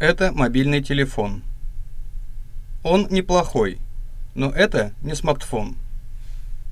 Это мобильный телефон. Он неплохой, но это не смартфон.